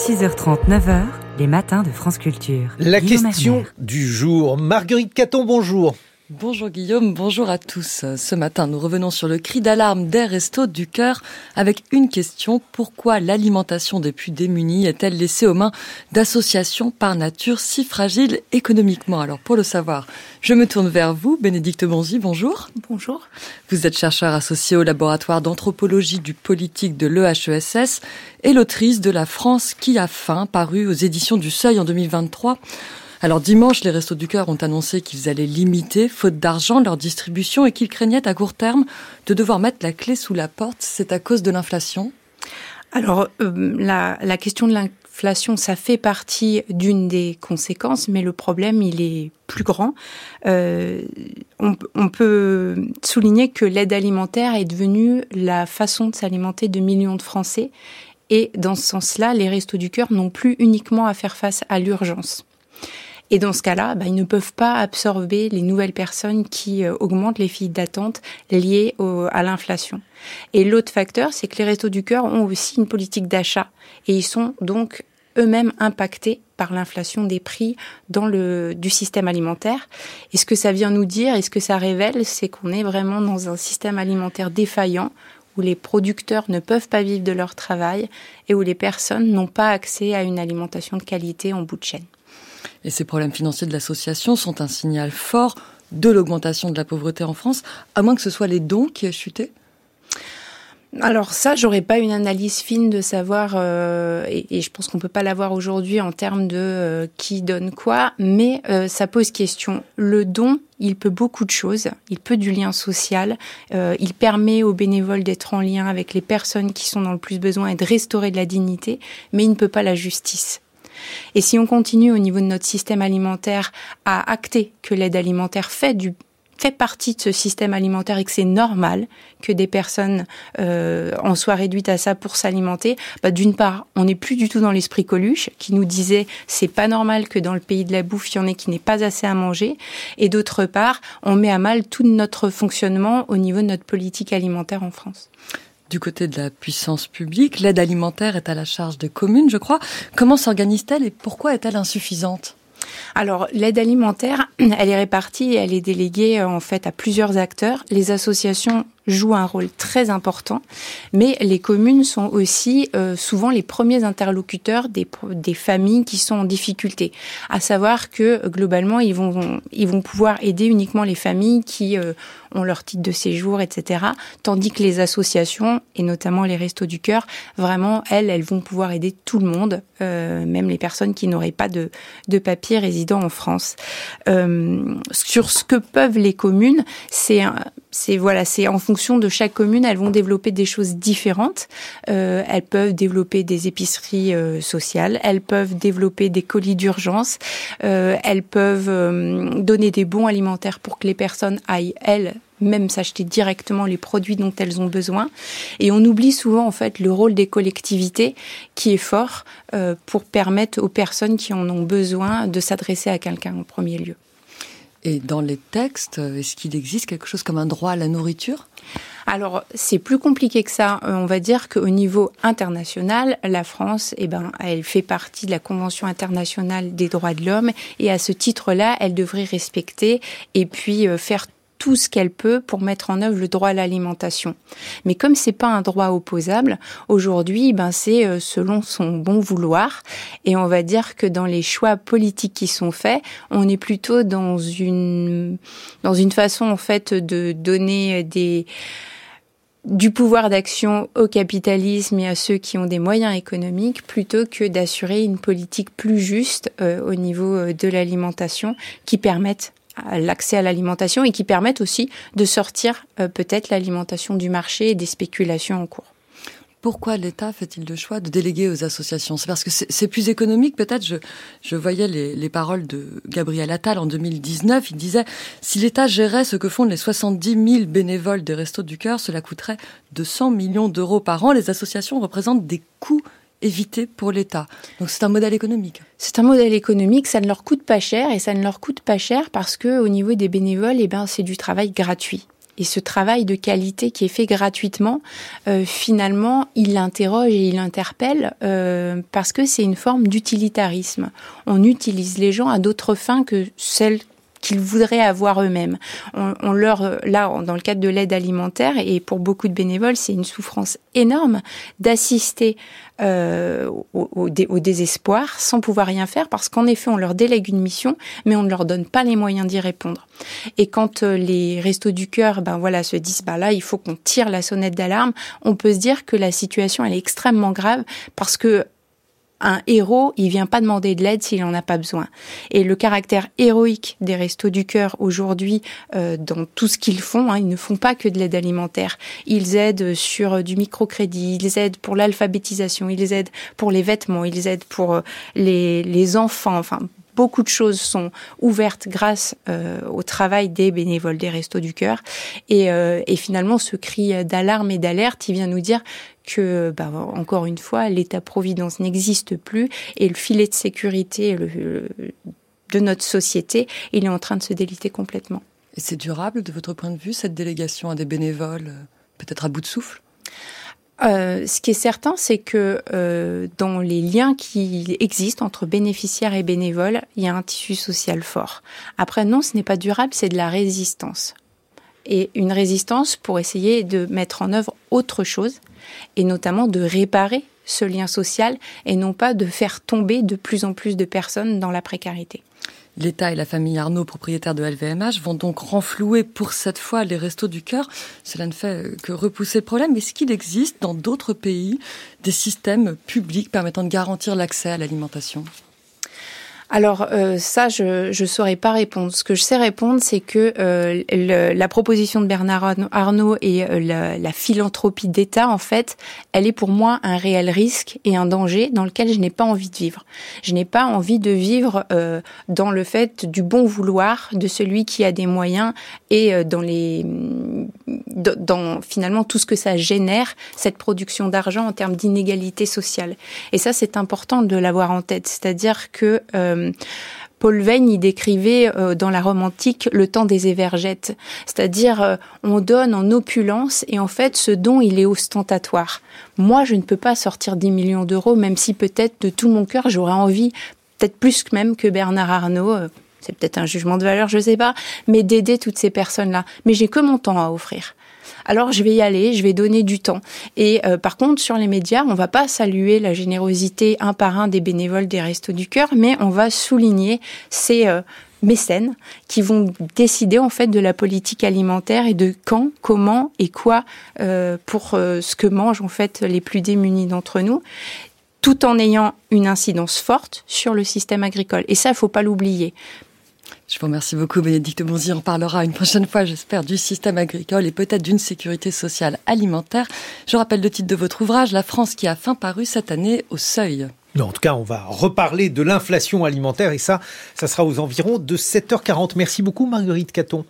6h30, 9h, les matins de France Culture. La question du jour. Marguerite Caton, bonjour. Bonjour Guillaume, bonjour à tous. Ce matin, nous revenons sur le cri d'alarme des restos du cœur avec une question. Pourquoi l'alimentation des plus démunis est-elle laissée aux mains d'associations par nature si fragiles économiquement? Alors pour le savoir, je me tourne vers vous, Bénédicte Bonzi, bonjour. Bonjour. Vous êtes chercheur associé au laboratoire d'anthropologie du politique de l'EHESS et l'autrice de La France qui a faim, paru aux éditions du Seuil en 2023. Alors dimanche, les Restos du Cœur ont annoncé qu'ils allaient limiter, faute d'argent, leur distribution et qu'ils craignaient à court terme de devoir mettre la clé sous la porte. C'est à cause de l'inflation? Alors euh, la, question de l'inflation, ça fait partie d'une des conséquences, mais le problème, il est plus grand. Euh, on, on, peut souligner que l'aide alimentaire est devenue la façon de s'alimenter de millions de Français. Et dans ce sens-là, les Restos du Cœur n'ont plus uniquement à faire face à l'urgence. Et dans ce cas-là, bah, ils ne peuvent pas absorber les nouvelles personnes qui euh, augmentent les files d'attente liées à l'inflation. Et l'autre facteur, c'est que les restos du cœur ont aussi une politique d'achat et ils sont donc eux-mêmes impactés par l'inflation des prix dans le du système alimentaire. Et ce que ça vient nous dire et ce que ça révèle, c'est qu'on est vraiment dans un système alimentaire défaillant où les producteurs ne peuvent pas vivre de leur travail et où les personnes n'ont pas accès à une alimentation de qualité en bout de chaîne. Et ces problèmes financiers de l'association sont un signal fort de l'augmentation de la pauvreté en France, à moins que ce soit les dons qui aient chuté alors ça, j'aurais pas une analyse fine de savoir, euh, et, je pense qu'on peut pas l'avoir aujourd'hui en termes de euh, qui donne quoi, mais euh, ça pose question. Le don, il peut beaucoup de choses. Il peut du lien social. il permet aux bénévoles d'être en lien avec les personnes qui sont dans le plus besoin et de restaurer de la dignité, mais il ne peut pas la justice. Et si on continue au niveau de notre système alimentaire à acter que l'aide alimentaire fait partie de ce système alimentaire et que c'est normal que des personnes euh, en soient réduites à ça pour s'alimenter, bah, d'une part, on n'est plus du tout dans l'esprit Coluche qui nous disait c'est pas normal que dans le pays de la bouffe il y en ait qui n'ait pas assez à manger, et d'autre part, on met à mal tout notre fonctionnement au niveau de notre politique alimentaire en France du côté de la puissance publique. L'aide alimentaire est à la charge des communes, je crois. Comment s'organise-t-elle et pourquoi est-elle insuffisante? Alors, l'aide alimentaire, elle est répartie et elle est déléguée en fait à plusieurs acteurs. Les associations jouent un rôle très important, mais les communes sont aussi euh, souvent les premiers interlocuteurs des, familles qui sont en difficulté. À savoir que globalement, ils vont, ils vont pouvoir aider uniquement les familles qui euh, ont leur titre de séjour, etc. Tandis que les associations, et notamment les Restos du Cœur, vraiment, elles, elles vont pouvoir aider tout le monde, euh, même les personnes qui n'auraient pas de, de papier résidant en France. Sur ce que peuvent les communes, c'est voilà, c'est en fonction de chaque commune, elles vont développer des choses différentes. Euh, elles peuvent développer des épiceries euh, sociales, elles peuvent développer des colis d'urgence, euh, elles peuvent donner des bons alimentaires pour que les personnes aillent elles même s'acheter directement les produits dont elles ont besoin. Et on oublie souvent en fait le rôle des collectivités qui est fort pour permettre aux personnes qui en ont besoin de s'adresser à quelqu'un en premier lieu. Et dans les textes, est-ce qu'il existe quelque chose comme un droit à la nourriture? Alors, c'est plus compliqué que ça. Euh, on va dire qu'au niveau international, la France, eh ben, elle fait partie de la Convention internationale des droits de l'homme et à ce titre-là, elle devrait respecter et puis euh, faire tout ce qu'elle peut pour mettre en œuvre le droit à l'alimentation. Mais comme c'est pas un droit opposable, aujourd'hui, ben c'est euh, selon son bon vouloir. Et on va dire que dans les choix politiques qui sont faits, on est plutôt dans une dans une façon en fait de donner des du pouvoir d'action au capitalisme et à ceux qui ont des moyens économiques plutôt que d'assurer une politique plus juste euh, au niveau euh, de l'alimentation qui permette l'accès à l'alimentation et qui permettent aussi de sortir euh, peut-être l'alimentation du marché et des spéculations en cours. Pourquoi l'État fait-il le choix de déléguer aux associations? C'est parce que c'est plus économique peut-être. Je, je voyais les, les, paroles de Gabriel Attal en 2019. Il disait, si l'État gérait ce que font les 70 000 bénévoles des Restos du Cœur, cela coûterait 200 millions d'euros par an. Les associations représentent des coûts éviter pour l'État. Donc c'est un modèle économique. C'est un modèle économique, ça ne leur coûte pas cher et ça ne leur coûte pas cher parce que au niveau des bénévoles, eh ben c'est du travail gratuit. Et ce travail de qualité qui est fait gratuitement, euh, finalement, il l'interroge et il l'interpelle euh, parce que c'est une forme d'utilitarisme. On utilise les gens à d'autres fins que celles qu'ils voudraient avoir eux-mêmes. On, leur, là, dans le cadre de l'aide alimentaire, et pour beaucoup de bénévoles, c'est une souffrance énorme d'assister euh, au, désespoir sans pouvoir rien faire parce qu'en effet, on leur délègue une mission, mais on ne leur donne pas les moyens d'y répondre. Et quand euh, les restos du cœur, ben voilà, se disent, bah là, il faut qu'on tire la sonnette d'alarme, on peut se dire que la situation elle est extrêmement grave parce que un héros, il vient pas demander de l'aide s'il en a pas besoin. Et le caractère héroïque des Restos du Cœur aujourd'hui, euh, dans tout ce qu'ils font, hein, ils ne font pas que de l'aide alimentaire. Ils aident sur du microcrédit, ils aident pour l'alphabétisation, ils aident pour les vêtements, ils aident pour euh, les, les enfants. Enfin, beaucoup de choses sont ouvertes grâce euh, au travail des bénévoles des Restos du Cœur. Et, euh, et finalement, ce cri d'alarme et d'alerte, il vient nous dire que, bah, encore une fois, l'État-providence n'existe plus et le filet de sécurité de notre société, il est en train de se déliter complètement. Et c'est durable, de votre point de vue, cette délégation à des bénévoles, euh, peut-être à bout de souffle? Euh, ce qui est certain, c'est que euh, dans les liens qui existent entre bénéficiaires et bénévoles, il y a un tissu social fort. Après, non, ce n'est pas durable, c'est de la résistance. Et une résistance pour essayer de mettre en œuvre autre chose, et notamment de réparer ce lien social, et non pas de faire tomber de plus en plus de personnes dans la précarité. L'État et la famille Arnaud, propriétaires de LVMH, vont donc renflouer pour cette fois les restos du cœur. Cela ne fait que repousser le problème. Est-ce qu'il existe dans d'autres pays des systèmes publics permettant de garantir l'accès à l'alimentation? Alors euh, ça, je ne saurais pas répondre. Ce que je sais répondre, c'est que euh, la proposition de Bernard Arnault et euh, la, la, philanthropie d'État, en fait, elle est pour moi un réel risque et un danger dans lequel je n'ai pas envie de vivre. Je n'ai pas envie de vivre dans le fait du bon vouloir de celui qui a des moyens et dans les dans finalement tout ce que ça génère cette production d'argent en termes d'inégalité sociale. Et ça, c'est important de l'avoir en tête. C'est-à-dire que euh, Paul Veyne y décrivait euh, dans la Rome antique le temps des évergettes, c'est-à-dire euh, on donne en opulence et en fait ce don il est ostentatoire. Moi je ne peux pas sortir 10 millions d'euros même si peut-être de tout mon cœur j'aurais envie, peut-être plus que même que Bernard Arnault, c'est peut-être un jugement de valeur, je sais pas, mais d'aider toutes ces personnes-là. Mais j'ai que mon temps à offrir alors je vais y aller, je vais donner du temps. Et euh, par contre, sur les médias, on va pas saluer la générosité un par un des bénévoles des Restos du Cœur, mais on va souligner ces euh, mécènes qui vont décider en fait de la politique alimentaire et de quand, comment et quoi euh, pour ce que mangent en fait les plus démunis d'entre nous tout en ayant une incidence forte sur le système agricole. Et ça, il faut pas l'oublier. Je vous remercie beaucoup, Bénédicte Bonzi. On parlera une prochaine fois, j'espère, du système agricole et peut-être d'une sécurité sociale alimentaire. Je rappelle le titre de votre ouvrage, La France qui a fin paru cette année au seuil. Non, en tout cas, on va reparler de l'inflation alimentaire et ça, ça sera aux environs de 7h40. Merci beaucoup, Marguerite Caton.